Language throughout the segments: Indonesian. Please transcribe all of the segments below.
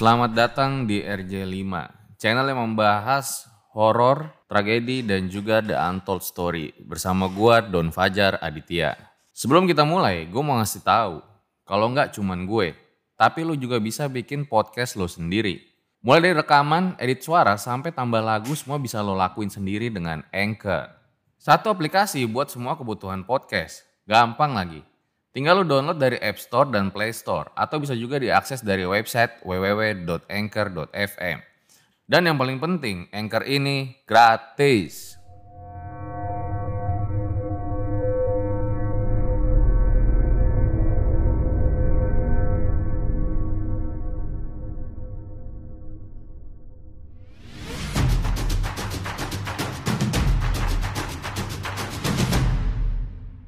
Selamat datang di RJ5, channel yang membahas horor, tragedi, dan juga The Untold Story bersama gua Don Fajar Aditya. Sebelum kita mulai, gue mau ngasih tahu kalau nggak cuman gue, tapi lu juga bisa bikin podcast lo sendiri. Mulai dari rekaman, edit suara, sampai tambah lagu semua bisa lo lakuin sendiri dengan Anchor. Satu aplikasi buat semua kebutuhan podcast. Gampang lagi. Tinggal lu download dari App Store dan Play Store atau bisa juga diakses dari website www.anchor.fm. Dan yang paling penting, Anchor ini gratis.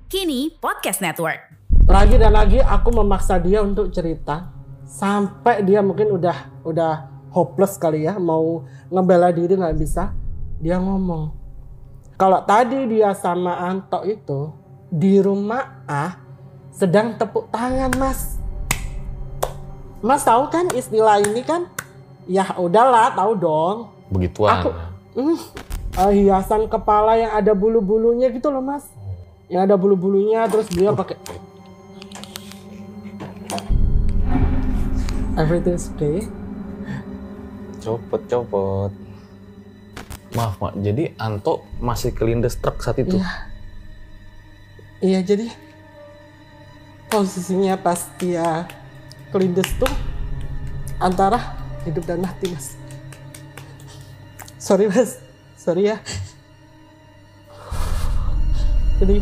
Kini Podcast Network. Lagi dan lagi aku memaksa dia untuk cerita. Sampai dia mungkin udah udah hopeless kali ya mau ngebela diri nggak bisa dia ngomong kalau tadi dia sama Anto itu di rumah A sedang tepuk tangan mas. Mas tahu kan istilah ini kan? Ya udahlah tahu dong. Begituan. Aku- Hmm, eh, hiasan kepala yang ada bulu-bulunya gitu loh mas. Yang ada bulu-bulunya terus dia pakai everything's okay Copot, copot. Maaf, Mak. Jadi Anto masih kelindes truk saat itu. Iya. iya jadi posisinya pas dia kelindes tuh antara hidup dan mati mas sorry mas sorry ya jadi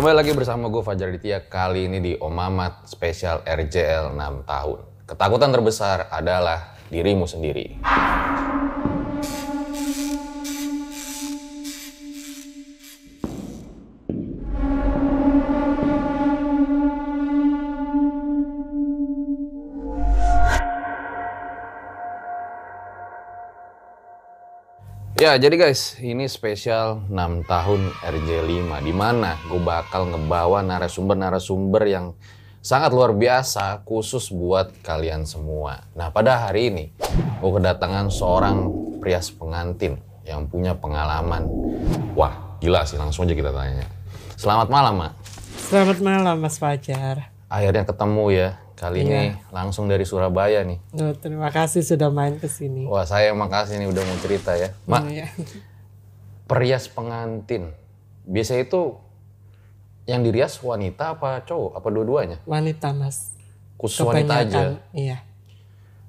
Kembali lagi bersama gue Fajar Ditya kali ini di Om Mamat spesial RJL 6 tahun. Ketakutan terbesar adalah dirimu sendiri. Ya, jadi guys, ini spesial 6 tahun RJ5 di mana gue bakal ngebawa narasumber-narasumber yang sangat luar biasa khusus buat kalian semua. Nah, pada hari ini gue kedatangan seorang pria pengantin yang punya pengalaman. Wah, gila sih, langsung aja kita tanya. Selamat malam, Mak. selamat malam mas Fajar Akhirnya ketemu ya. Kali ini langsung dari Surabaya nih. Oh, terima kasih sudah main ke sini Wah, saya yang makasih nih udah mau cerita ya. Mak, Iya. perias pengantin. Biasa itu yang dirias wanita apa cowok? Apa dua-duanya? wanita mas Khusus wanita aja. Kebanyakan, iya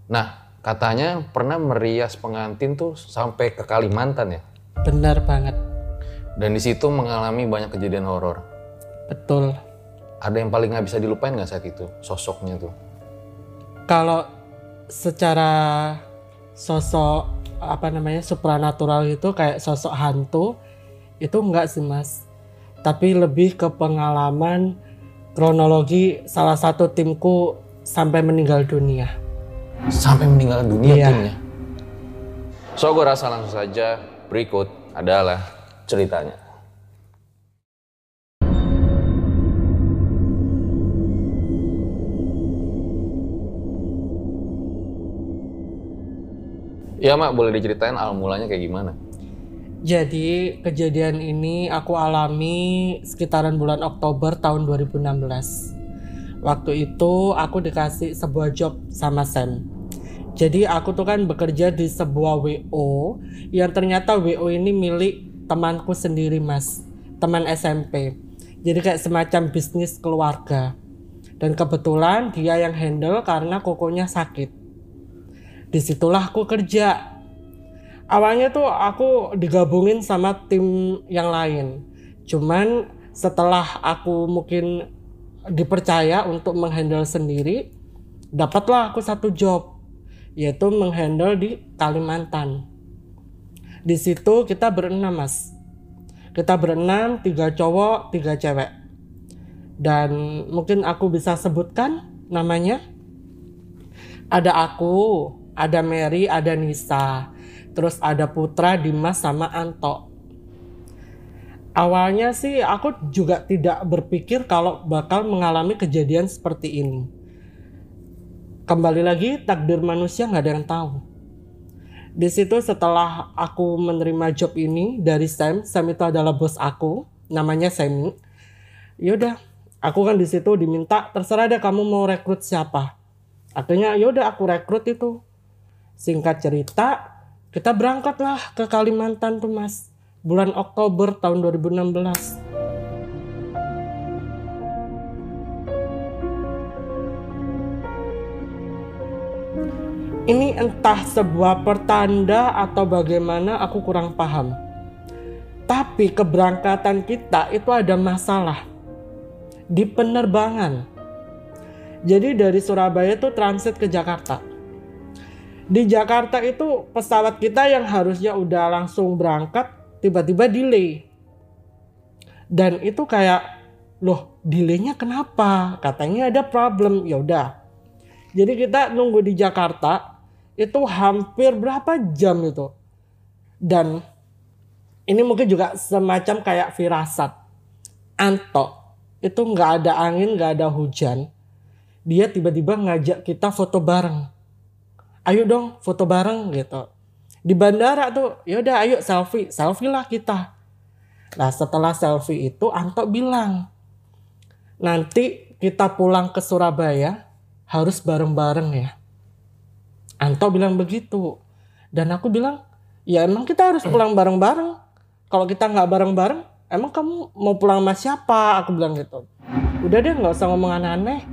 Nah, katanya pernah merias pengantin tuh sampai ke Kalimantan ya. benar banget Dan di situ mengalami banyak kejadian horor. betul Ada yang paling nggak bisa dilupain nggak saat itu? Sosoknya tuh. kalau secara sosok apa namanya supranatural itu kayak sosok hantu itu enggak sih mas tapi lebih ke pengalaman kronologi salah satu timku sampai meninggal dunia Sampai meninggal dunia Iya. timnya. So, gue rasa langsung saja berikut adalah ceritanya. Ya mak, boleh diceritain awal mulanya kayak gimana? jadi kejadian ini aku alami sekitaran bulan Oktober tahun 2016 waktu itu aku dikasih sebuah job sama Sam Jadi aku tuh kan bekerja di sebuah WO yang ternyata WO ini milik temanku sendiri mas, teman SMP. Jadi kayak semacam bisnis keluarga. Dan kebetulan dia yang handle karena kokonya sakit. Di situlah aku kerja. Awalnya tuh aku digabungin sama tim yang lain. Cuman setelah aku mungkin dipercaya untuk menghandle sendiri, dapatlah aku satu job yaitu menghandle di Kalimantan. Di situ kita berenam mas, kita berenam tiga cowok tiga cewek dan mungkin aku bisa sebutkan namanya ada aku ada Mary ada Nisa terus ada Putra Dimas sama Anto awalnya sih aku juga tidak berpikir kalau bakal mengalami kejadian seperti ini kembali lagi takdir manusia nggak ada yang tahu di situ setelah aku menerima job ini dari Sam, Sam itu adalah bos aku, namanya Sammy. Yaudah, aku kan di situ diminta terserah deh kamu mau rekrut siapa. Akhirnya yaudah aku rekrut itu. Singkat cerita, kita berangkatlah ke Kalimantan tuh mas. Bulan Oktober tahun 2016. ini entah sebuah pertanda atau bagaimana aku kurang paham. Tapi keberangkatan kita itu ada masalah di penerbangan. Jadi dari Surabaya itu transit ke Jakarta. Di Jakarta itu pesawat kita yang harusnya udah langsung berangkat tiba-tiba delay. Dan itu kayak loh delaynya kenapa? Katanya ada problem. Ya udah. Jadi kita nunggu di Jakarta itu hampir berapa jam itu. Dan ini mungkin juga semacam kayak firasat. Anto itu nggak ada angin, nggak ada hujan. Dia tiba-tiba ngajak kita foto bareng. Ayo dong foto bareng gitu. Di bandara tuh, yaudah ayo selfie, selfie lah kita. Nah setelah selfie itu Anto bilang, nanti kita pulang ke Surabaya harus bareng-bareng ya. Anto bilang begitu. Dan aku bilang, ya emang kita harus pulang bareng-bareng. Kalau kita nggak bareng-bareng, emang kamu mau pulang sama siapa? Aku bilang gitu. Udah deh nggak usah ngomong aneh-aneh.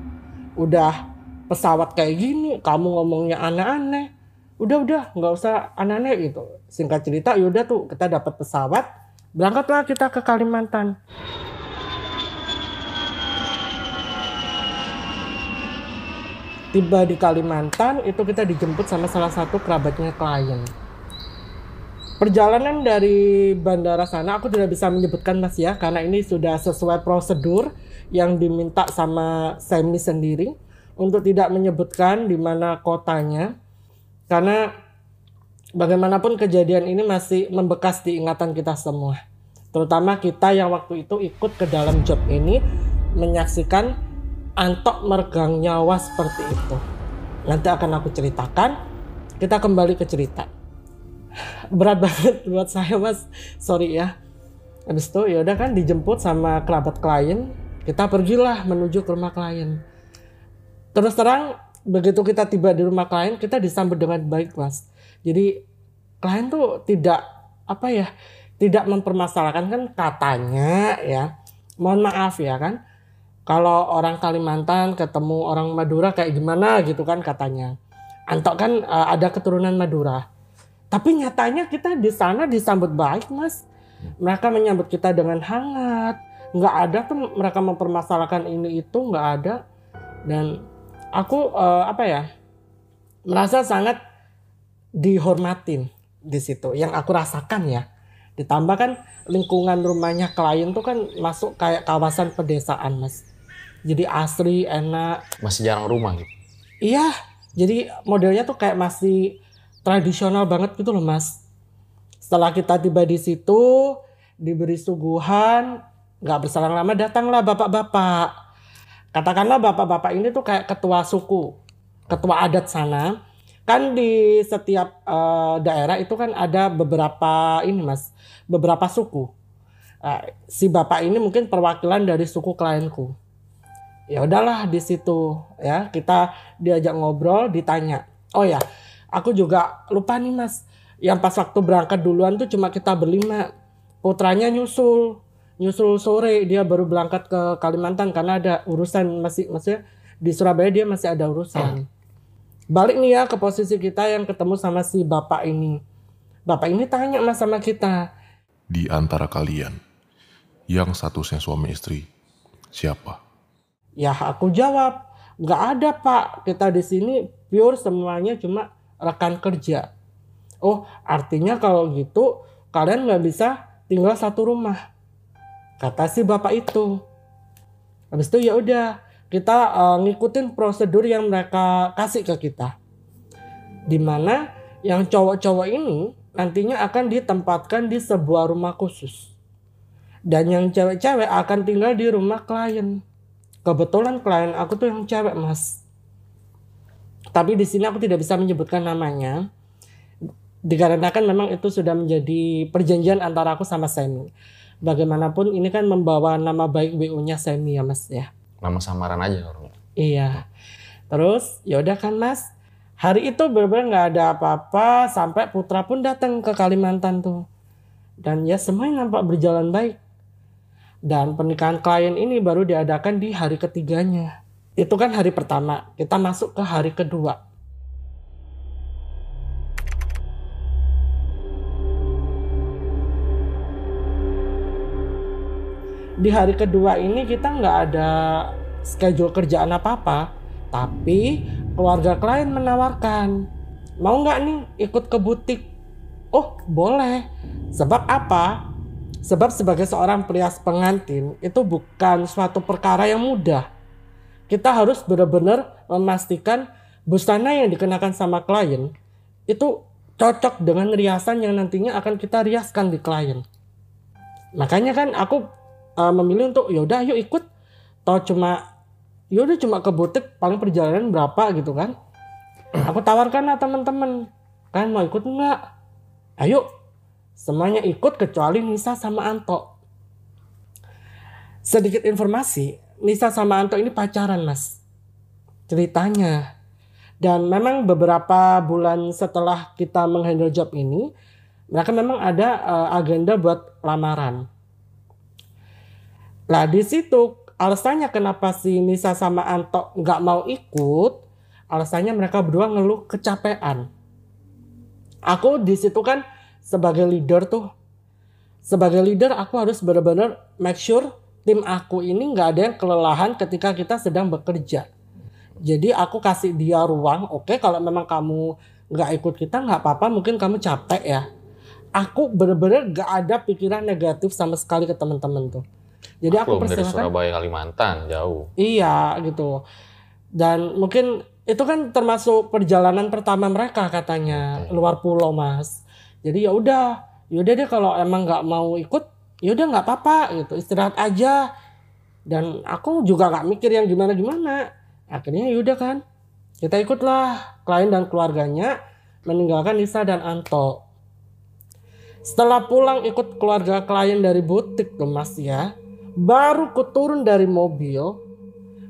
Udah pesawat kayak gini, kamu ngomongnya aneh-aneh. Udah udah nggak usah aneh-aneh gitu. Singkat cerita, yaudah tuh kita dapat pesawat, berangkatlah kita ke Kalimantan. tiba di Kalimantan itu kita dijemput sama salah satu kerabatnya klien. Perjalanan dari bandara sana aku tidak bisa menyebutkan mas ya karena ini sudah sesuai prosedur yang diminta sama Semi sendiri untuk tidak menyebutkan di mana kotanya karena bagaimanapun kejadian ini masih membekas di ingatan kita semua terutama kita yang waktu itu ikut ke dalam job ini menyaksikan Antok meregang nyawa seperti itu. Nanti akan aku ceritakan. Kita kembali ke cerita. Berat banget buat saya mas. Sorry ya. Habis itu ya kan dijemput sama kerabat klien. Kita pergilah menuju ke rumah klien. Terus terang begitu kita tiba di rumah klien kita disambut dengan baik mas. Jadi klien tuh tidak apa ya tidak mempermasalahkan kan katanya ya mohon maaf ya kan kalau orang Kalimantan ketemu orang Madura kayak gimana gitu kan katanya. Antok kan uh, ada keturunan Madura. Tapi nyatanya kita di sana disambut baik mas. Mereka menyambut kita dengan hangat. Nggak ada tuh mereka mempermasalahkan ini itu nggak ada. Dan aku uh, apa ya merasa sangat dihormatin di situ. Yang aku rasakan ya. Ditambah kan lingkungan rumahnya klien tuh kan masuk kayak kawasan pedesaan mas jadi asri enak masih jarang rumah gitu iya jadi modelnya tuh kayak masih tradisional banget gitu loh mas setelah kita tiba di situ diberi suguhan nggak berselang lama datanglah bapak-bapak katakanlah bapak-bapak ini tuh kayak ketua suku ketua adat sana. Kan di setiap uh, daerah itu kan ada beberapa ini mas beberapa suku. Uh, si bapak ini mungkin perwakilan dari suku klienku. Ya udahlah di situ ya. Kita diajak ngobrol ditanya. Oh ya aku juga lupa nih mas. Yang pas waktu berangkat duluan tuh cuma kita berlima. Putranya nyusul nyusul sore dia baru berangkat ke Kalimantan karena ada urusan masih maksudnya di Surabaya dia masih ada urusan Balik nih ya ke posisi kita yang ketemu sama si bapak ini. Bapak ini tanya mas sama kita. Di antara kalian, yang statusnya suami istri, siapa? Ya aku jawab, nggak ada pak. Kita di sini pure semuanya cuma rekan kerja. Oh artinya kalau gitu kalian nggak bisa tinggal satu rumah. Kata si bapak itu. Habis itu ya udah kita uh, ngikutin prosedur yang mereka kasih ke kita. Di mana yang cowok-cowok ini nantinya akan ditempatkan di sebuah rumah khusus. Dan yang cewek-cewek akan tinggal di rumah klien. Kebetulan klien aku tuh yang cewek mas. Tapi di sini aku tidak bisa menyebutkan namanya. Dikarenakan memang itu sudah menjadi perjanjian antara aku sama Semi. Bagaimanapun ini kan membawa nama baik WU-nya Semi ya mas ya. Nama samaran aja orang. Iya. Terus ya udah kan Mas. Hari itu benar-benar nggak ada apa-apa sampai Putra pun datang ke Kalimantan tuh. Dan ya semuanya nampak berjalan baik. Dan pernikahan klien ini baru diadakan di hari ketiganya. Itu kan hari pertama. Kita masuk ke hari kedua. Di hari kedua ini kita nggak ada schedule kerjaan apa-apa, tapi keluarga klien menawarkan, mau nggak nih ikut ke butik? Oh boleh. Sebab apa? Sebab sebagai seorang perias pengantin itu bukan suatu perkara yang mudah. Kita harus benar-benar memastikan busana yang dikenakan sama klien itu cocok dengan riasan yang nantinya akan kita riaskan di klien. Makanya kan aku uh, memilih untuk yaudah yuk ikut. Tau cuma yaudah cuma ke butik paling perjalanan berapa gitu kan. Aku tawarkan lah teman-teman kan mau ikut nggak? Ayo. Semuanya ikut kecuali Nisa sama Anto. Sedikit informasi Nisa sama Anto ini pacaran mas. Ceritanya. Dan memang beberapa bulan setelah kita menghandle job ini mereka memang ada uh, agenda buat lamaran Nah di situ alasannya kenapa si Nisa sama Anto nggak mau ikut, alasannya mereka berdua ngeluh kecapean. Aku di situ kan sebagai leader tuh, sebagai leader aku harus benar-benar make sure tim aku ini nggak ada yang kelelahan ketika kita sedang bekerja. Jadi aku kasih dia ruang, oke okay, kalau memang kamu nggak ikut kita nggak apa-apa, mungkin kamu capek ya. Aku benar-benar nggak ada pikiran negatif sama sekali ke teman-teman tuh jadi aku dari Surabaya Kalimantan jauh. Iya gitu. Dan mungkin itu kan termasuk perjalanan pertama mereka katanya okay. luar pulau mas. Jadi ya udah, yaudah deh kalau emang nggak mau ikut, ya udah nggak apa-apa gitu istirahat aja. Dan aku juga nggak mikir yang gimana gimana. Akhirnya yaudah kan, kita ikutlah klien dan keluarganya meninggalkan Nisa dan Anto. Setelah pulang ikut keluarga klien dari butik tuh mas ya, baru ku turun dari mobil,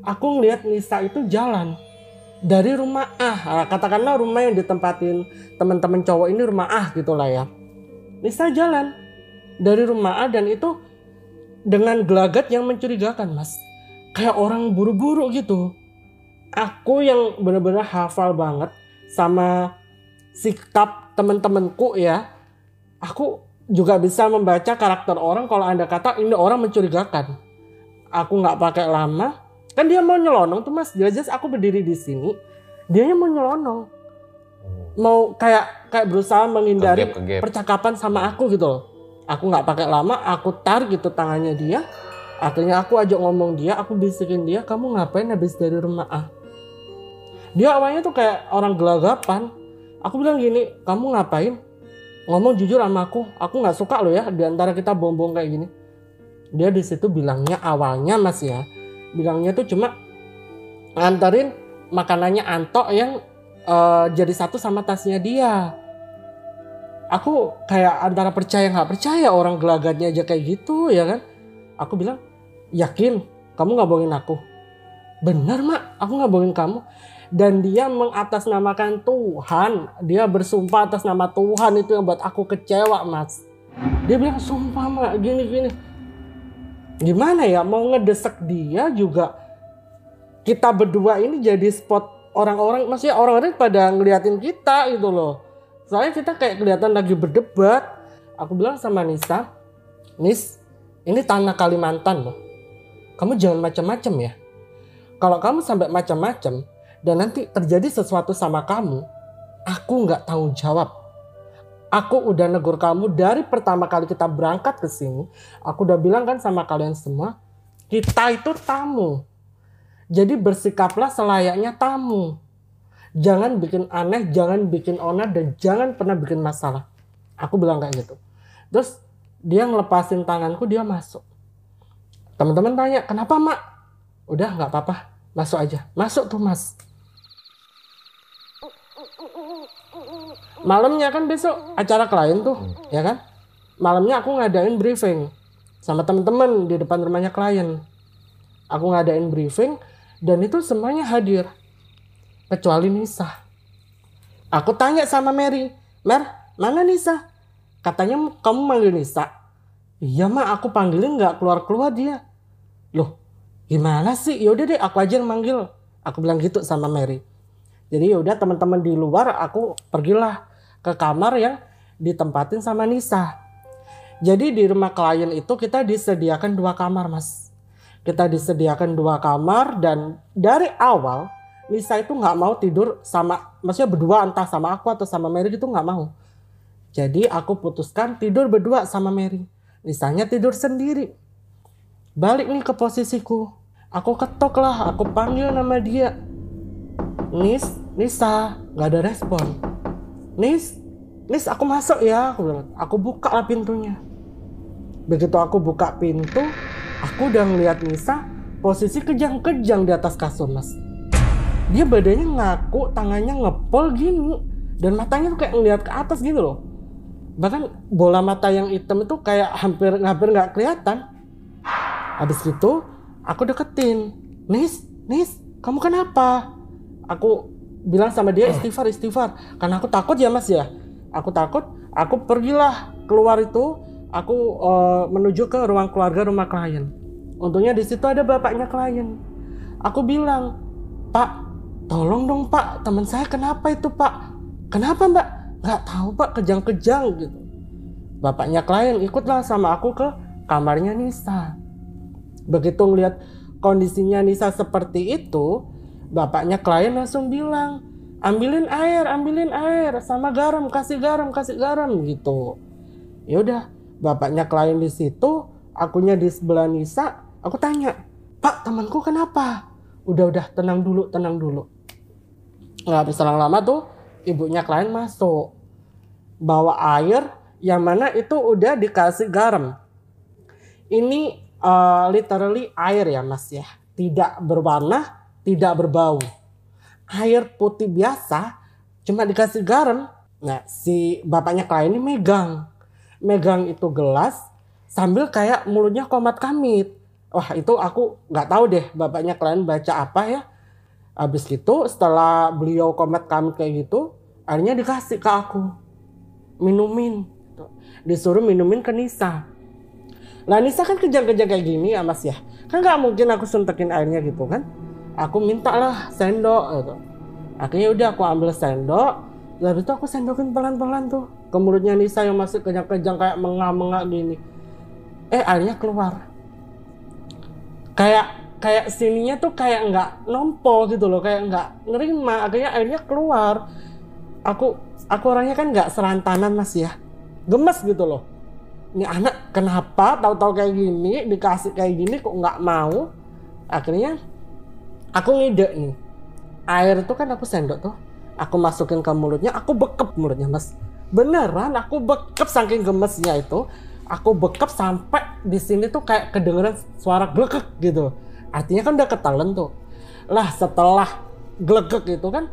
aku ngeliat Nisa itu jalan dari rumah ah. Katakanlah rumah yang ditempatin teman-teman cowok ini rumah ah gitulah ya. Nisa jalan dari rumah ah dan itu dengan gelagat yang mencurigakan mas. Kayak orang buru-buru gitu. Aku yang benar-benar hafal banget sama sikap teman-temanku ya. Aku juga bisa membaca karakter orang kalau anda kata ini orang mencurigakan. Aku nggak pakai lama, kan dia mau nyelonong tuh mas. Jelas-jelas aku berdiri di sini, dia mau nyelonong, mau kayak kayak berusaha menghindari kegep, kegep. percakapan sama aku gitu loh. Aku nggak pakai lama, aku tar gitu tangannya dia. Akhirnya aku ajak ngomong dia, aku bisikin dia, kamu ngapain habis dari rumah ah? Dia awalnya tuh kayak orang gelagapan. Aku bilang gini, kamu ngapain? Ngomong jujur sama aku aku nggak suka lo ya di antara kita bohong-bohong kayak gini. Dia di situ bilangnya awalnya mas ya bilangnya tuh cuma nganterin makanannya Anto yang uh, jadi satu sama tasnya dia. Aku kayak antara percaya nggak percaya orang gelagatnya aja kayak gitu ya kan? Aku bilang yakin kamu nggak bohongin aku? Benar mak aku nggak bohongin kamu dan dia mengatasnamakan Tuhan. Dia bersumpah atas nama Tuhan itu yang buat aku kecewa, Mas. Dia bilang sumpah mak gini gini. Gimana ya mau ngedesek dia juga kita berdua ini jadi spot orang-orang maksudnya orang-orang pada ngeliatin kita gitu loh soalnya kita kayak kelihatan lagi berdebat aku bilang sama Nisa Nis ini tanah Kalimantan loh kamu jangan macam-macam ya kalau kamu sampai macam-macam dan nanti terjadi sesuatu sama kamu aku nggak tanggung jawab aku udah negur kamu dari pertama kali kita berangkat ke sini aku udah bilang kan sama kalian semua kita itu tamu jadi bersikaplah selayaknya tamu jangan bikin aneh, jangan bikin onar dan jangan pernah bikin masalah. Aku bilang kayak gitu. Terus dia ngelepasin tanganku, dia masuk. Teman-teman tanya, kenapa mak? Udah nggak apa-apa, masuk aja. Masuk tuh mas. Malamnya kan besok acara klien tuh, ya kan? Malamnya aku ngadain briefing sama teman-teman di depan rumahnya klien. Aku ngadain briefing dan itu semuanya hadir kecuali Nisa. Aku tanya sama Mary, Mer, mana Nisa? Katanya kamu manggil Nisa. Iya mak, aku panggilin nggak keluar-keluar dia. Loh, gimana sih? Yaudah deh, aku aja yang manggil. Aku bilang gitu sama Mary. Jadi yaudah teman-teman di luar, aku pergilah ke kamar yang ditempatin sama Nisa. Jadi di rumah klien itu kita disediakan dua kamar mas. Kita disediakan dua kamar dan dari awal Nisa itu nggak mau tidur sama, maksudnya berdua entah sama aku atau sama Mary itu nggak mau. Jadi aku putuskan tidur berdua sama Mary. Nisanya tidur sendiri. Balik nih ke posisiku. Aku ketok lah, aku panggil nama dia. Nis, Nisa, nggak ada respon. Nis, Nis aku masuk ya, aku bilang. Aku buka lah pintunya. Begitu aku buka pintu, aku udah ngeliat Nisa posisi kejang-kejang di atas kasur mas dia badannya ngaku tangannya ngepol gini dan matanya tuh kayak ngeliat ke atas gitu loh bahkan bola mata yang hitam itu kayak hampir hampir nggak kelihatan habis itu aku deketin Nis Nis kamu kenapa aku bilang sama dia istighfar istighfar. Karena aku takut ya mas ya. Aku takut aku pergilah keluar itu aku uh, menuju ke ruang keluarga rumah klien. Untungnya di situ ada bapaknya klien. Aku bilang pak tolong dong pak. Teman saya kenapa itu pak? Kenapa mbak? Nggak tahu pak. Kejang-kejang gitu. Bapaknya klien ikutlah sama aku ke kamarnya Nisa. Begitu ngeliat kondisinya Nisa seperti itu bapaknya klien langsung bilang ambilin air ambilin air sama garam kasih garam kasih garam gitu. Yaudah bapaknya klien di situ akunya di sebelah Nisa aku tanya pak temanku kenapa? Udah udah tenang dulu tenang dulu. Nggak bisa lama tuh ibunya klien masuk bawa air yang mana itu udah dikasih garam. Ini uh, literally air ya mas ya. Tidak berwarna tidak berbau air putih biasa cuma dikasih garam nah si bapaknya klien ini megang megang itu gelas sambil kayak mulutnya komat kamit wah itu aku nggak tahu deh bapaknya klien baca apa ya Habis gitu setelah beliau komet kami kayak gitu, akhirnya dikasih ke aku. Minumin. Disuruh minumin ke Nisa. Lah Nisa kan kejang-kejang kayak gini ya mas ya. Kan gak mungkin aku suntikin airnya gitu kan. Aku minta lah sendok gitu. Akhirnya udah aku ambil sendok. Lalu itu aku sendokin pelan-pelan tuh. Ke mulutnya Nisa yang masih kejang-kejang kayak mengah-mengah gini. Eh airnya keluar. Kayak kayak sininya tuh kayak nggak nompol gitu loh kayak nggak nerima akhirnya akhirnya keluar aku aku orangnya kan nggak serantanan mas ya gemes gitu loh ini anak kenapa tahu-tahu kayak gini dikasih kayak gini kok nggak mau akhirnya aku ngide nih. Air itu kan aku sendok tuh. Aku masukin ke mulutnya aku bekep mulutnya mas. Beneran aku bekep saking gemesnya itu. Aku bekep sampai di sini tuh kayak kedengeran suara glekek gitu. Artinya kan udah ketelen tuh. Lah setelah glegek itu kan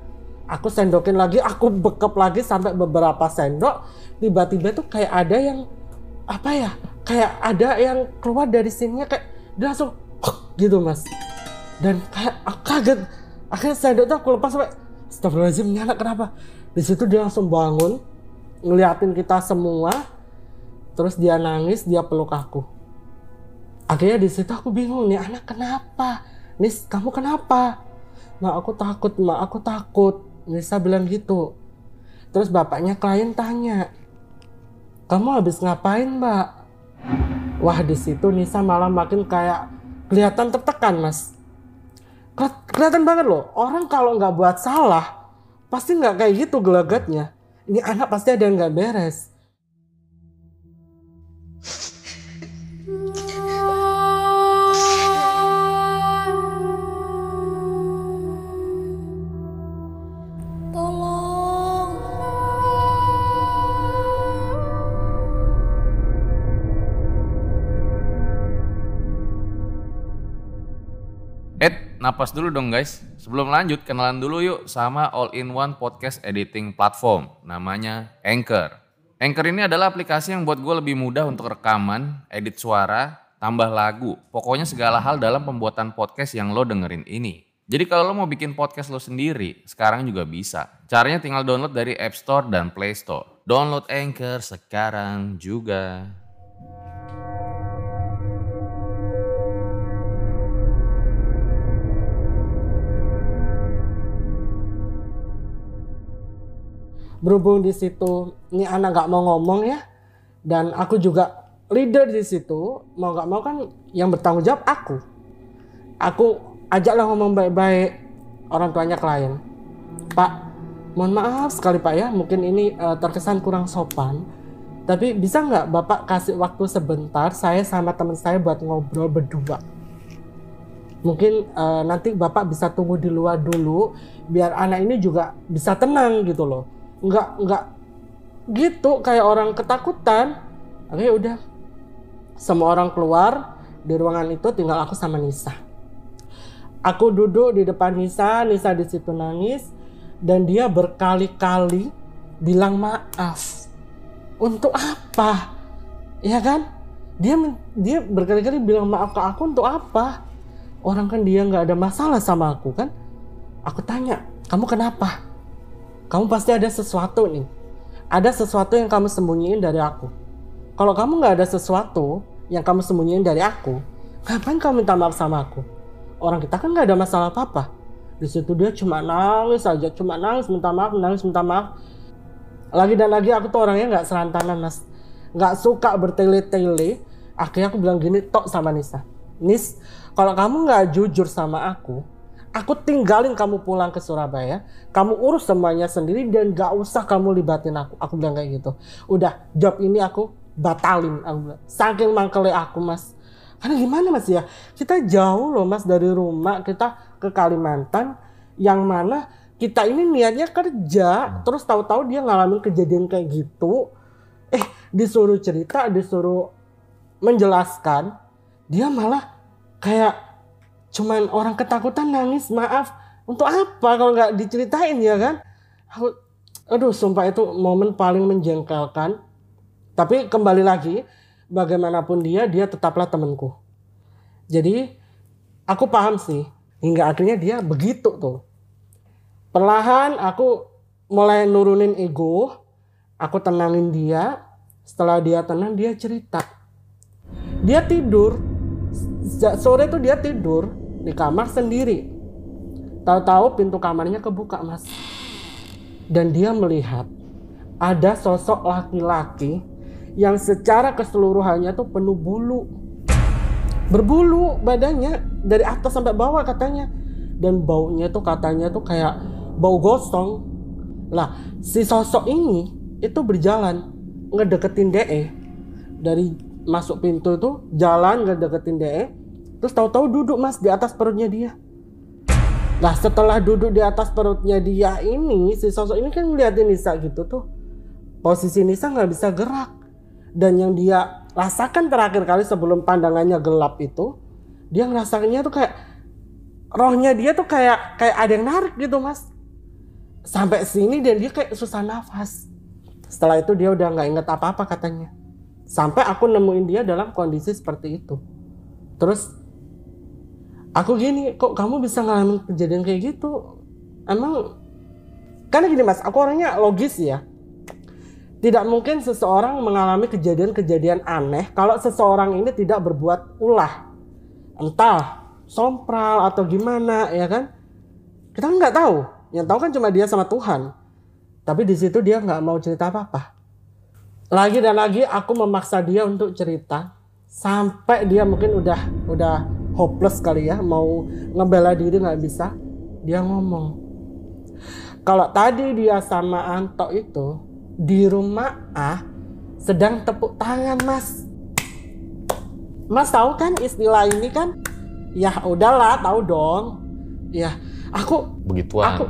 aku sendokin lagi aku bekep lagi sampai beberapa sendok. Tiba-tiba tuh kayak ada yang apa ya kayak ada yang keluar dari sininya kayak dia langsung gitu mas dan kayak kaget. Akhirnya sendok tuh aku lepas sampai Astagfirullahaladzim ini anak kenapa? Di situ dia langsung bangun ngeliatin kita semua. Terus dia nangis dia peluk aku. Akhirnya di situ aku bingung nih anak kenapa? Nis kamu kenapa? Mak aku takut mak aku takut. Nisa bilang gitu. Terus bapaknya klien tanya kamu habis ngapain mbak? Wah di situ Nisa malah makin kayak kelihatan tertekan mas kelihatan banget loh. Orang kalau nggak buat salah pasti nggak kayak gitu gelagatnya. Ini anak pasti ada yang nggak beres napas dulu dong guys. Sebelum lanjut, kenalan dulu yuk sama all-in-one podcast editing platform. Namanya Anchor. Anchor ini adalah aplikasi yang buat gue lebih mudah untuk rekaman, edit suara, tambah lagu. Pokoknya segala hal dalam pembuatan podcast yang lo dengerin ini. Jadi kalau lo mau bikin podcast lo sendiri, sekarang juga bisa. Caranya tinggal download dari App Store dan Play Store. Download Anchor sekarang juga. Berhubung di situ ini anak nggak mau ngomong ya dan aku juga leader di situ mau nggak mau kan yang bertanggung jawab aku. Aku ajaklah ngomong baik-baik orang tuanya klien. Pak mohon maaf sekali pak ya mungkin ini eh, terkesan kurang sopan tapi bisa nggak bapak kasih waktu sebentar saya sama teman saya buat ngobrol berdua? Mungkin eh, nanti bapak bisa tunggu di luar dulu biar anak ini juga bisa tenang gitu loh nggak nggak gitu kayak orang ketakutan. Oke udah semua orang keluar di ruangan itu tinggal aku sama Nisa. Aku duduk di depan Nisa Nisa di situ nangis dan dia berkali-kali bilang maaf. Untuk apa? Ya kan? Dia dia berkali-kali bilang maaf ke aku untuk apa? Orang kan dia nggak ada masalah sama aku kan? Aku tanya kamu kenapa kamu pasti ada sesuatu nih. Ada sesuatu yang kamu sembunyiin dari aku. Kalau kamu nggak ada sesuatu yang kamu sembunyiin dari aku, ngapain kamu minta maaf sama aku? Orang kita kan nggak ada masalah apa-apa. Di situ dia cuma nangis aja, cuma nangis minta maaf, nangis minta maaf. Lagi dan lagi aku tuh orangnya nggak serantanan mas, nggak suka bertele-tele. Akhirnya aku bilang gini tok sama Nisa, Nis, kalau kamu nggak jujur sama aku, Aku tinggalin kamu pulang ke Surabaya, kamu urus semuanya sendiri dan gak usah kamu libatin aku. Aku bilang kayak gitu. Udah, job ini aku batalin. Aku bilang. Saking mangkele aku mas. Karena gimana mas ya, kita jauh loh mas dari rumah, kita ke Kalimantan, yang mana kita ini niatnya kerja, terus tahu-tahu dia ngalamin kejadian kayak gitu. Eh, disuruh cerita, disuruh menjelaskan, dia malah kayak cuman orang ketakutan nangis maaf. Untuk apa kalau nggak diceritain ya kan? Aku aduh sumpah itu momen paling menjengkelkan. Tapi kembali lagi bagaimanapun dia dia tetaplah temanku. Jadi aku paham sih hingga akhirnya dia begitu tuh. Perlahan aku mulai nurunin ego aku tenangin dia. Setelah dia tenang dia cerita. Dia tidur. Sore tuh dia tidur di kamar sendiri. Tahu-tahu pintu kamarnya kebuka, Mas. Dan dia melihat ada sosok laki-laki yang secara keseluruhannya tuh penuh bulu. Berbulu badannya dari atas sampai bawah katanya. Dan baunya tuh katanya tuh kayak bau gosong. Lah, si sosok ini itu berjalan ngedeketin DE dari masuk pintu itu jalan ngedeketin DE terus tahu-tahu duduk mas di atas perutnya dia. Nah setelah duduk di atas perutnya dia ini si sosok ini kan ngeliatin Nisa gitu tuh. Posisi Nisa nggak bisa gerak. Dan yang dia rasakan terakhir kali sebelum pandangannya gelap itu dia ngerasakannya tuh kayak rohnya dia tuh kayak kayak ada yang narik gitu mas. Sampai sini dan dia kayak susah nafas. Setelah itu dia udah nggak inget apa-apa katanya. Sampai aku nemuin dia dalam kondisi seperti itu. Terus aku gini kok kamu bisa ngalamin kejadian kayak gitu emang karena gini mas aku orangnya logis ya tidak mungkin seseorang mengalami kejadian-kejadian aneh kalau seseorang ini tidak berbuat ulah entah sompral atau gimana ya kan Kita kan nggak tahu. Yang tahu kan cuma dia sama Tuhan. Tapi di situ dia nggak mau cerita apa-apa. Lagi dan lagi aku memaksa dia untuk cerita sampai dia mungkin udah udah hopeless kali ya mau ngebela diri nggak bisa. Dia ngomong, kalau tadi dia sama Anto itu di rumah A sedang tepuk tangan mas. Mas tahu kan istilah ini kan? Ya udahlah tahu dong. Ya aku Begituan. aku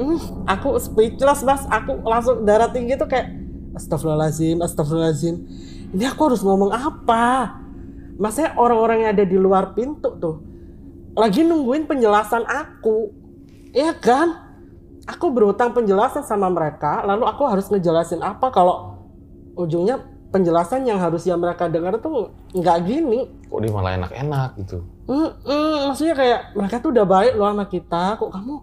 hmm, aku speechless mas. Aku langsung darah tinggi tuh kayak Astagfirullahaladzim, Astagfirullahaladzim. Ini aku harus ngomong apa? Maksudnya orang-orang yang ada di luar pintu tuh lagi nungguin penjelasan aku. Iya kan? Aku berutang penjelasan sama mereka, lalu aku harus ngejelasin apa kalau ujungnya penjelasan yang harusnya mereka dengar tuh nggak gini. Kok dia malah enak-enak gitu. Mm-mm, maksudnya kayak mereka tuh udah baik loh sama kita, kok kamu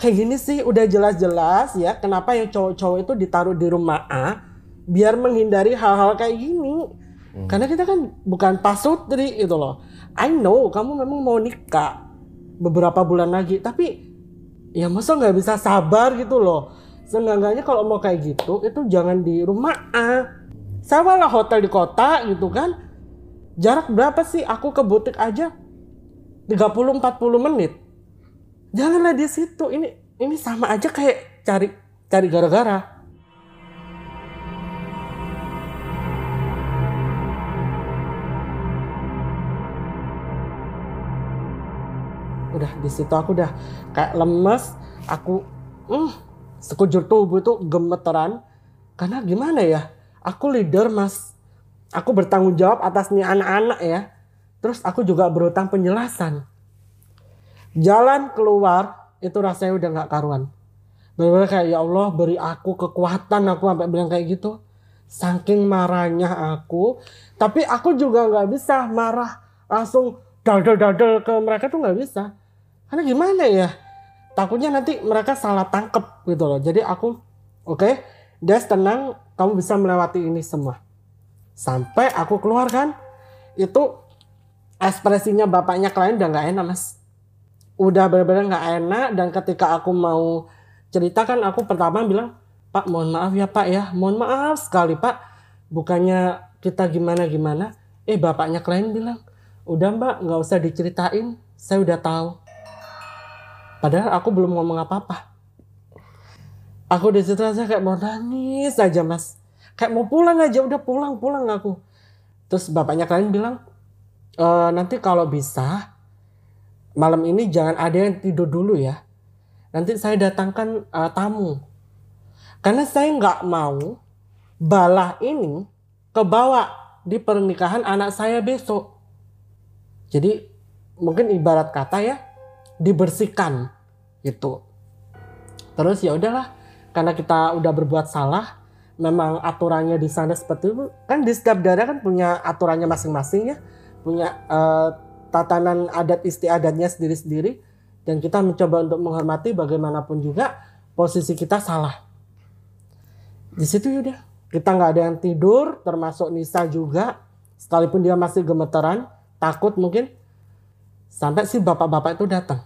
kayak gini sih udah jelas-jelas ya kenapa yang cowok-cowok itu ditaruh di rumah A biar menghindari hal-hal kayak gini. Karena kita kan bukan pasutri itu loh. I know kamu memang mau nikah beberapa bulan lagi, tapi ya masa nggak bisa sabar gitu loh. Seenggaknya kalau mau kayak gitu itu jangan di rumah A. Sewalah hotel di kota gitu kan. Jarak berapa sih aku ke butik aja? 30-40 menit. Janganlah di situ. Ini ini sama aja kayak cari cari gara-gara. Udah di situ aku udah kayak lemes, aku hmm, sekujur tubuh itu gemeteran karena gimana ya? Aku leader, Mas. Aku bertanggung jawab atas nih anak-anak ya. Terus aku juga berutang penjelasan. Jalan keluar itu rasanya udah nggak karuan. Benar-benar kayak ya Allah beri aku kekuatan aku sampai bilang kayak gitu. Saking marahnya aku, tapi aku juga nggak bisa marah langsung dadel-dadel ke mereka tuh nggak bisa. Karena gimana ya? Takutnya nanti mereka salah tangkep gitu loh. Jadi aku oke, okay, Des tenang, kamu bisa melewati ini semua. Sampai aku keluar kan, itu ekspresinya bapaknya klien udah nggak enak mas. Udah benar-benar nggak enak dan ketika aku mau ceritakan aku pertama bilang, Pak mohon maaf ya Pak ya, mohon maaf sekali Pak. Bukannya kita gimana-gimana, eh bapaknya klien bilang, udah mbak nggak usah diceritain, saya udah tahu. Padahal aku belum ngomong apa-apa. Aku di situ aja kayak mau nangis aja mas. Kayak mau pulang aja, udah pulang pulang aku. Terus bapaknya klien bilang, e, nanti kalau bisa malam ini jangan ada yang tidur dulu ya. Nanti saya datangkan uh, tamu. Karena saya nggak mau balah ini kebawa di pernikahan anak saya besok. Jadi mungkin ibarat kata ya dibersihkan gitu. Terus ya udahlah karena kita udah berbuat salah, memang aturannya di sana seperti itu. Kan di setiap daerah kan punya aturannya masing-masing ya, punya uh, tatanan adat istiadatnya sendiri-sendiri dan kita mencoba untuk menghormati bagaimanapun juga posisi kita salah. Di situ ya udah kita nggak ada yang tidur, termasuk Nisa juga, sekalipun dia masih gemeteran, takut mungkin sampai si bapak-bapak itu datang.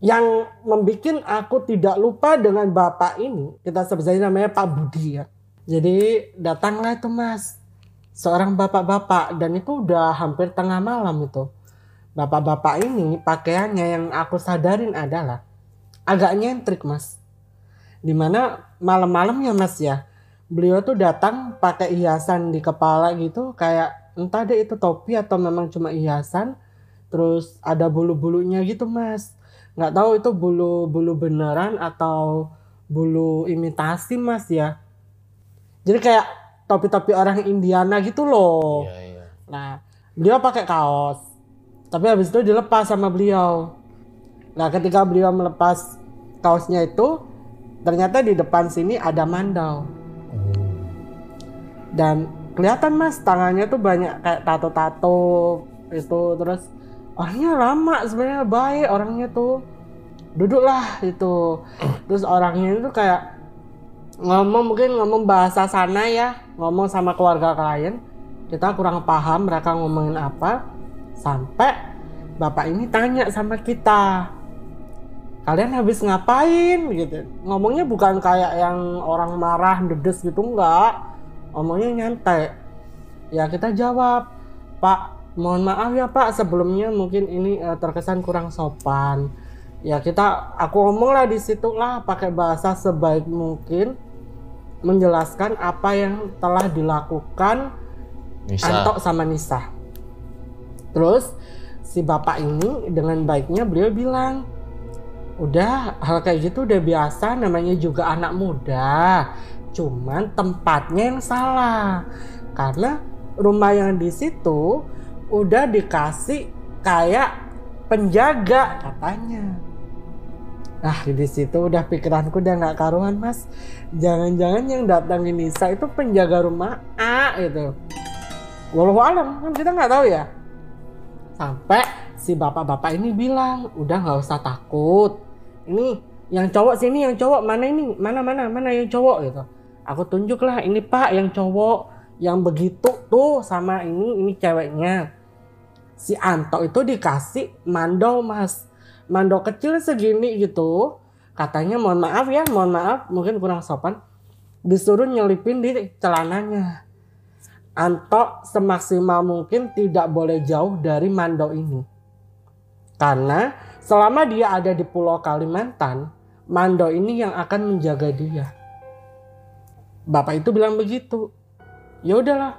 Yang membuat aku tidak lupa dengan bapak ini, kita sebut saja namanya Pak Budi ya. Jadi datanglah itu mas, seorang bapak-bapak dan itu udah hampir tengah malam itu. Bapak-bapak ini pakaiannya yang aku sadarin adalah agak nyentrik mas. Di mana malam-malamnya mas ya, beliau tuh datang pakai hiasan di kepala gitu kayak entah deh itu topi atau memang cuma hiasan terus ada bulu-bulunya gitu mas. Nggak tahu itu bulu-bulu beneran atau bulu imitasi mas ya. Jadi kayak topi-topi orang Indiana gitu loh. Iya, iya. nah beliau pakai kaos. Tapi habis itu dilepas sama beliau. Nah ketika beliau melepas kaosnya itu ternyata di depan sini ada mandau. Dan kelihatan mas tangannya tuh banyak kayak tato-tato itu terus orangnya lama sebenarnya baik orangnya tuh. Duduklah itu terus orangnya itu kayak ngomong mungkin ngomong bahasa sana ya. Ngomong sama keluarga klien. Kita kurang paham mereka ngomongin apa. Sampai bapak ini tanya sama kita kalian habis ngapain? Gitu. Ngomongnya bukan kayak yang orang marah dedes gitu enggak. Ngomongnya nyantai. Ya kita jawab pak mohon maaf ya pak sebelumnya mungkin ini eh, terkesan kurang sopan. Ya kita aku ngomong lah di situ lah pakai bahasa sebaik mungkin menjelaskan apa yang telah dilakukan Nisa. Anto sama Nisa. Terus si bapak ini dengan baiknya beliau bilang udah hal kayak gitu udah biasa namanya juga anak muda. Cuman tempatnya yang salah. Karena rumah yang di situ udah dikasih kayak penjaga katanya. Nah di situ udah pikiranku udah nggak karuan mas. Jangan-jangan yang datangin Nisa itu penjaga rumah A gitu. Walau alam kan kita nggak tahu ya. Sampai si bapak-bapak ini bilang udah nggak usah takut. Ini yang cowok sini yang cowok. Mana ini? Mana mana mana yang cowok? Gitu. Aku tunjuk lah ini pak yang cowok. Yang begitu tuh sama ini ini ceweknya si Anto itu dikasih mandau mas. Mandau kecil segini gitu. Katanya mohon maaf ya mohon maaf mungkin kurang sopan. Disuruh nyelipin di celananya. Anto semaksimal mungkin tidak boleh jauh dari mandau ini. Karena selama dia ada di Pulau Kalimantan, Mando ini yang akan menjaga dia. Bapak itu bilang begitu. Ya udahlah,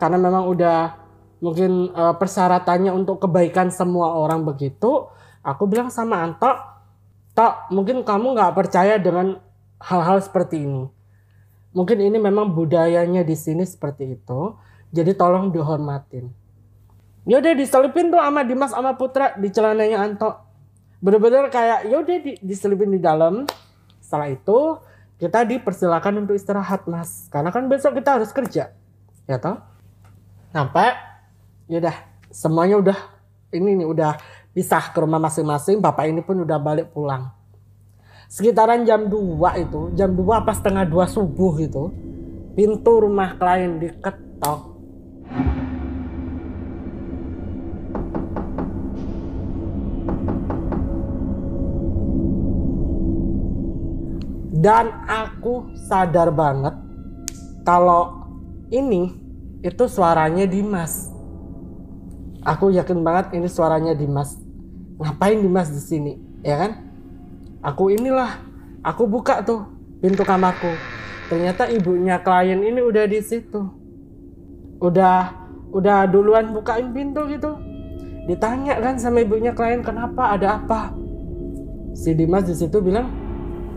karena memang udah mungkin eh, persyaratannya untuk kebaikan semua orang begitu. Aku bilang sama Anto, Tok, mungkin kamu nggak percaya dengan hal-hal seperti ini. Mungkin ini memang budayanya di sini seperti itu. Jadi tolong dihormatin. Ya udah diselipin tuh sama Dimas sama Putra di celananya Anto. Bener-bener kayak ya udah di, diselipin di dalam. Setelah itu kita dipersilakan untuk istirahat mas. Karena kan besok kita harus kerja. Ya toh? Sampai ya udah semuanya udah ini nih udah pisah ke rumah masing-masing. Bapak ini pun udah balik pulang. Sekitaran jam 2 itu, jam 2 apa setengah 2 subuh gitu. Pintu rumah klien diketok. Dan aku sadar banget kalau ini itu suaranya Dimas. Aku yakin banget ini suaranya Dimas. Ngapain Dimas di sini, ya kan? Aku inilah, aku buka tuh pintu kamarku. Ternyata ibunya klien ini udah di situ. Udah udah duluan bukain pintu gitu. Ditanya kan sama ibunya klien kenapa, ada apa? Si Dimas di situ bilang,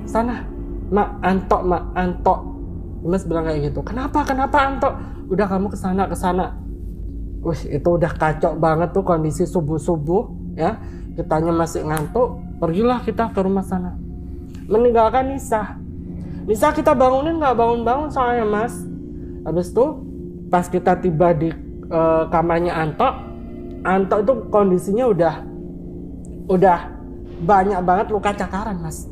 "Sana, Mak Anto, Mak Anto." Dimas bilang kayak gitu. "Kenapa? Kenapa Anto?" Udah kamu ke sana ke sana. Wih, itu udah kacau banget tuh kondisi subuh-subuh ya. Kitanya masih ngantuk, pergilah kita ke rumah sana. Meninggalkan Nisa. Nisa kita bangunin nggak bangun-bangun soalnya mas. Habis itu pas kita tiba di eh, kamarnya Anto, Anto itu kondisinya udah udah banyak banget luka cakaran mas.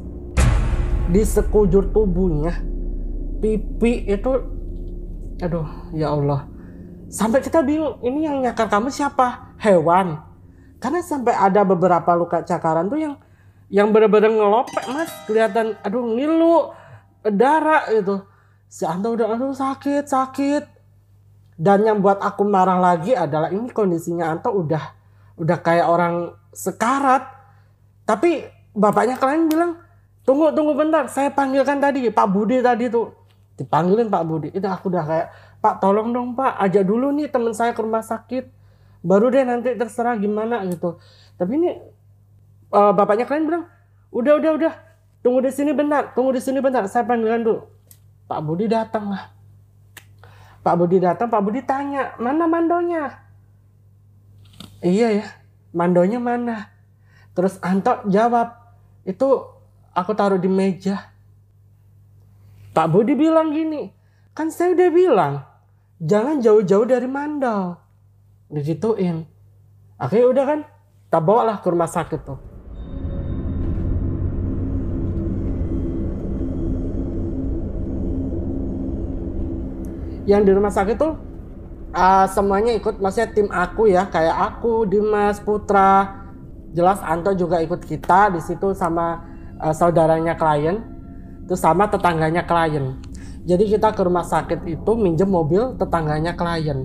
Di sekujur tubuhnya, pipi itu, aduh ya Allah. Sampai kita bingung, ini yang nyakar kamu siapa? Hewan. Karena sampai ada beberapa luka cakaran tuh yang yang bener-bener ngelopek mas. Kelihatan aduh ngilu darah gitu. Si Anto udah aduh sakit sakit. Dan yang buat aku marah lagi adalah ini kondisinya Anto udah udah kayak orang sekarat. Tapi bapaknya kalian bilang tunggu tunggu bentar saya panggilkan tadi Pak Budi tadi tuh. Dipanggilin Pak Budi. Itu aku udah kayak Pak tolong dong Pak ajak dulu nih teman saya ke rumah sakit. Baru deh nanti terserah gimana gitu. Tapi ini eh, bapaknya kalian bilang udah udah udah. Tunggu di sini bentar tunggu di sini bentar. Saya panggilkan dulu. Pak Budi datang lah Pak Budi datang Pak Budi tanya mana mandonya? Iya ya. Mandonya mana? Terus Anto jawab itu aku taruh di meja. Pak Budi bilang gini kan saya udah bilang jangan jauh-jauh dari mandau digituin. Akhirnya udah kan kita bawa lah ke rumah sakit tuh. Yang di rumah sakit tuh uh, semuanya ikut maksudnya tim aku ya kayak aku Dimas Putra. Jelas Anto juga ikut kita di situ sama uh, saudaranya klien, terus sama tetangganya klien. Jadi kita ke rumah sakit itu minjem mobil tetangganya klien.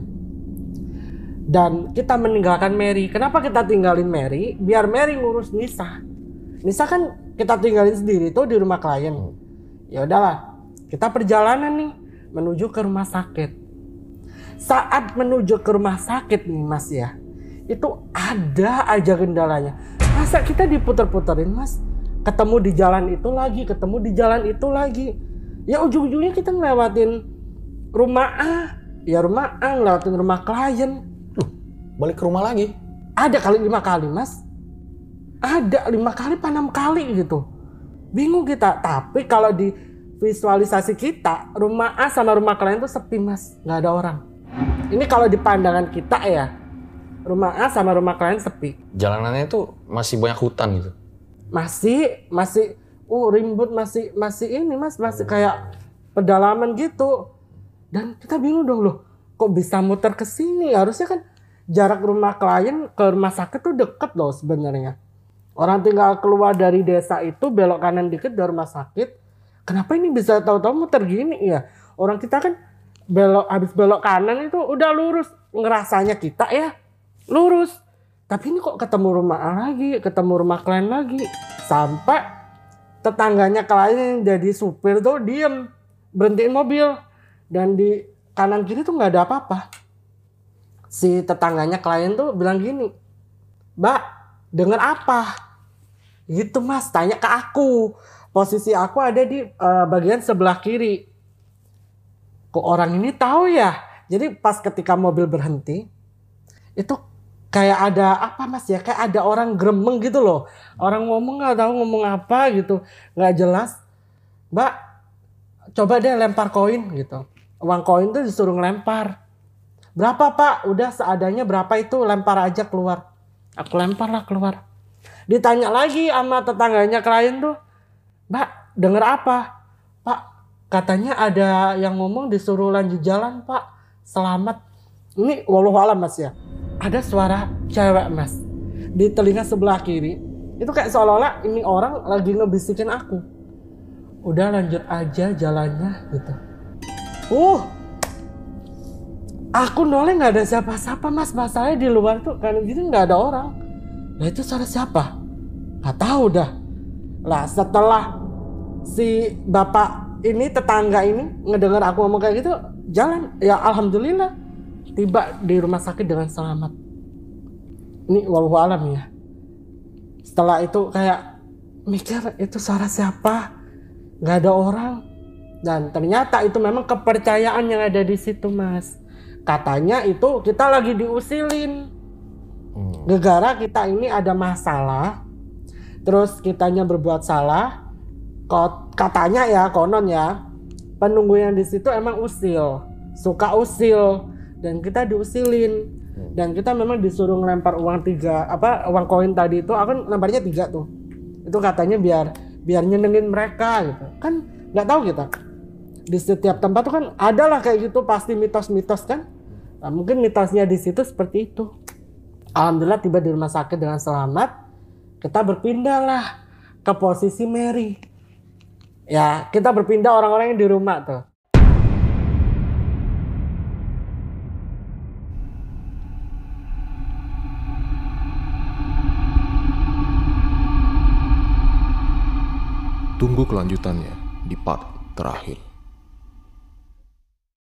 Dan kita meninggalkan Mary. Kenapa kita tinggalin Mary? Biar Mary ngurus Nisa. Nisa kan kita tinggalin sendiri tuh di rumah klien. Ya udahlah, kita perjalanan nih menuju ke rumah sakit. Saat menuju ke rumah sakit nih Mas ya, itu ada aja kendalanya. Masa kita diputer-puterin Mas? Ketemu di jalan itu lagi, ketemu di jalan itu lagi. Ya ujung-ujungnya kita ngelewatin rumah A, ya rumah A ngelewatin rumah klien. Balik ke rumah lagi. Ada kali lima kali Mas. Ada lima kali, apa enam kali gitu. Bingung kita. Tapi kalau di visualisasi kita, rumah A sama rumah klien itu sepi Mas, nggak ada orang. Ini kalau di pandangan kita ya, rumah A sama rumah klien sepi. Jalanannya itu masih banyak hutan gitu. Masih masih uh rimbut masih masih ini Mas, masih kayak pedalaman gitu. Dan kita bingung dong loh, kok bisa muter ke sini? Harusnya kan jarak rumah klien ke rumah sakit tuh deket loh sebenarnya. Orang tinggal keluar dari desa itu belok kanan dikit dari rumah sakit. Kenapa ini bisa tahu-tahu muter gini ya? Orang kita kan belok habis belok kanan itu udah lurus ngerasanya kita ya lurus. Tapi ini kok ketemu rumah lagi, ketemu rumah klien lagi. Sampai tetangganya klien yang jadi supir tuh diem. Berhentiin mobil. Dan di kanan kiri tuh nggak ada apa-apa. Si tetangganya klien tuh bilang gini. Mbak, denger apa? Gitu mas, tanya ke aku. Posisi aku ada di uh, bagian sebelah kiri. Kok orang ini tahu ya? Jadi pas ketika mobil berhenti, itu kayak ada apa mas ya kayak ada orang gremeng gitu loh. Orang ngomong nggak tahu ngomong apa gitu. Nggak jelas. Mbak coba deh lempar koin gitu. Uang koin tuh disuruh ngelempar. Berapa pak? Udah seadanya berapa itu? Lempar aja keluar. Aku lempar lah keluar. Ditanya lagi sama tetangganya klien tuh mbak denger apa? Pak katanya ada yang ngomong disuruh lanjut jalan pak. Selamat ini walau alam mas ya. Ada suara cewek mas di telinga sebelah kiri. Itu kayak seolah-olah ini orang lagi ngebisikin aku. Udah lanjut aja jalannya gitu. Uh! Aku noleh nggak ada siapa-siapa mas. Masalahnya di luar tuh kan gitu nggak ada orang. Nah itu suara siapa? Nggak tahu dah. Lah setelah si bapak ini tetangga ini ngedengar aku ngomong kayak gitu jalan. Ya alhamdulillah tiba di rumah sakit dengan selamat. Ini walau alam ya. Setelah itu kayak mikir itu suara siapa? Gak ada orang. Dan ternyata itu memang kepercayaan yang ada di situ mas. Katanya itu kita lagi diusilin. Gegara kita ini ada masalah. Terus kitanya berbuat salah. Katanya ya konon ya. Penunggu yang di situ emang usil. Suka usil dan kita diusilin. Dan kita memang disuruh ngelempar uang tiga apa uang koin tadi itu akan lemparnya tiga tuh. Itu katanya biar biar nyenengin mereka gitu. Kan nggak tahu kita. Di setiap tempat tuh kan ada lah kayak gitu pasti mitos-mitos kan. Nah, mungkin mitosnya di situ seperti itu. Alhamdulillah tiba di rumah sakit dengan selamat kita berpindah lah ke posisi Mary. Ya kita berpindah orang-orang yang di rumah tuh Tunggu kelanjutannya di part terakhir.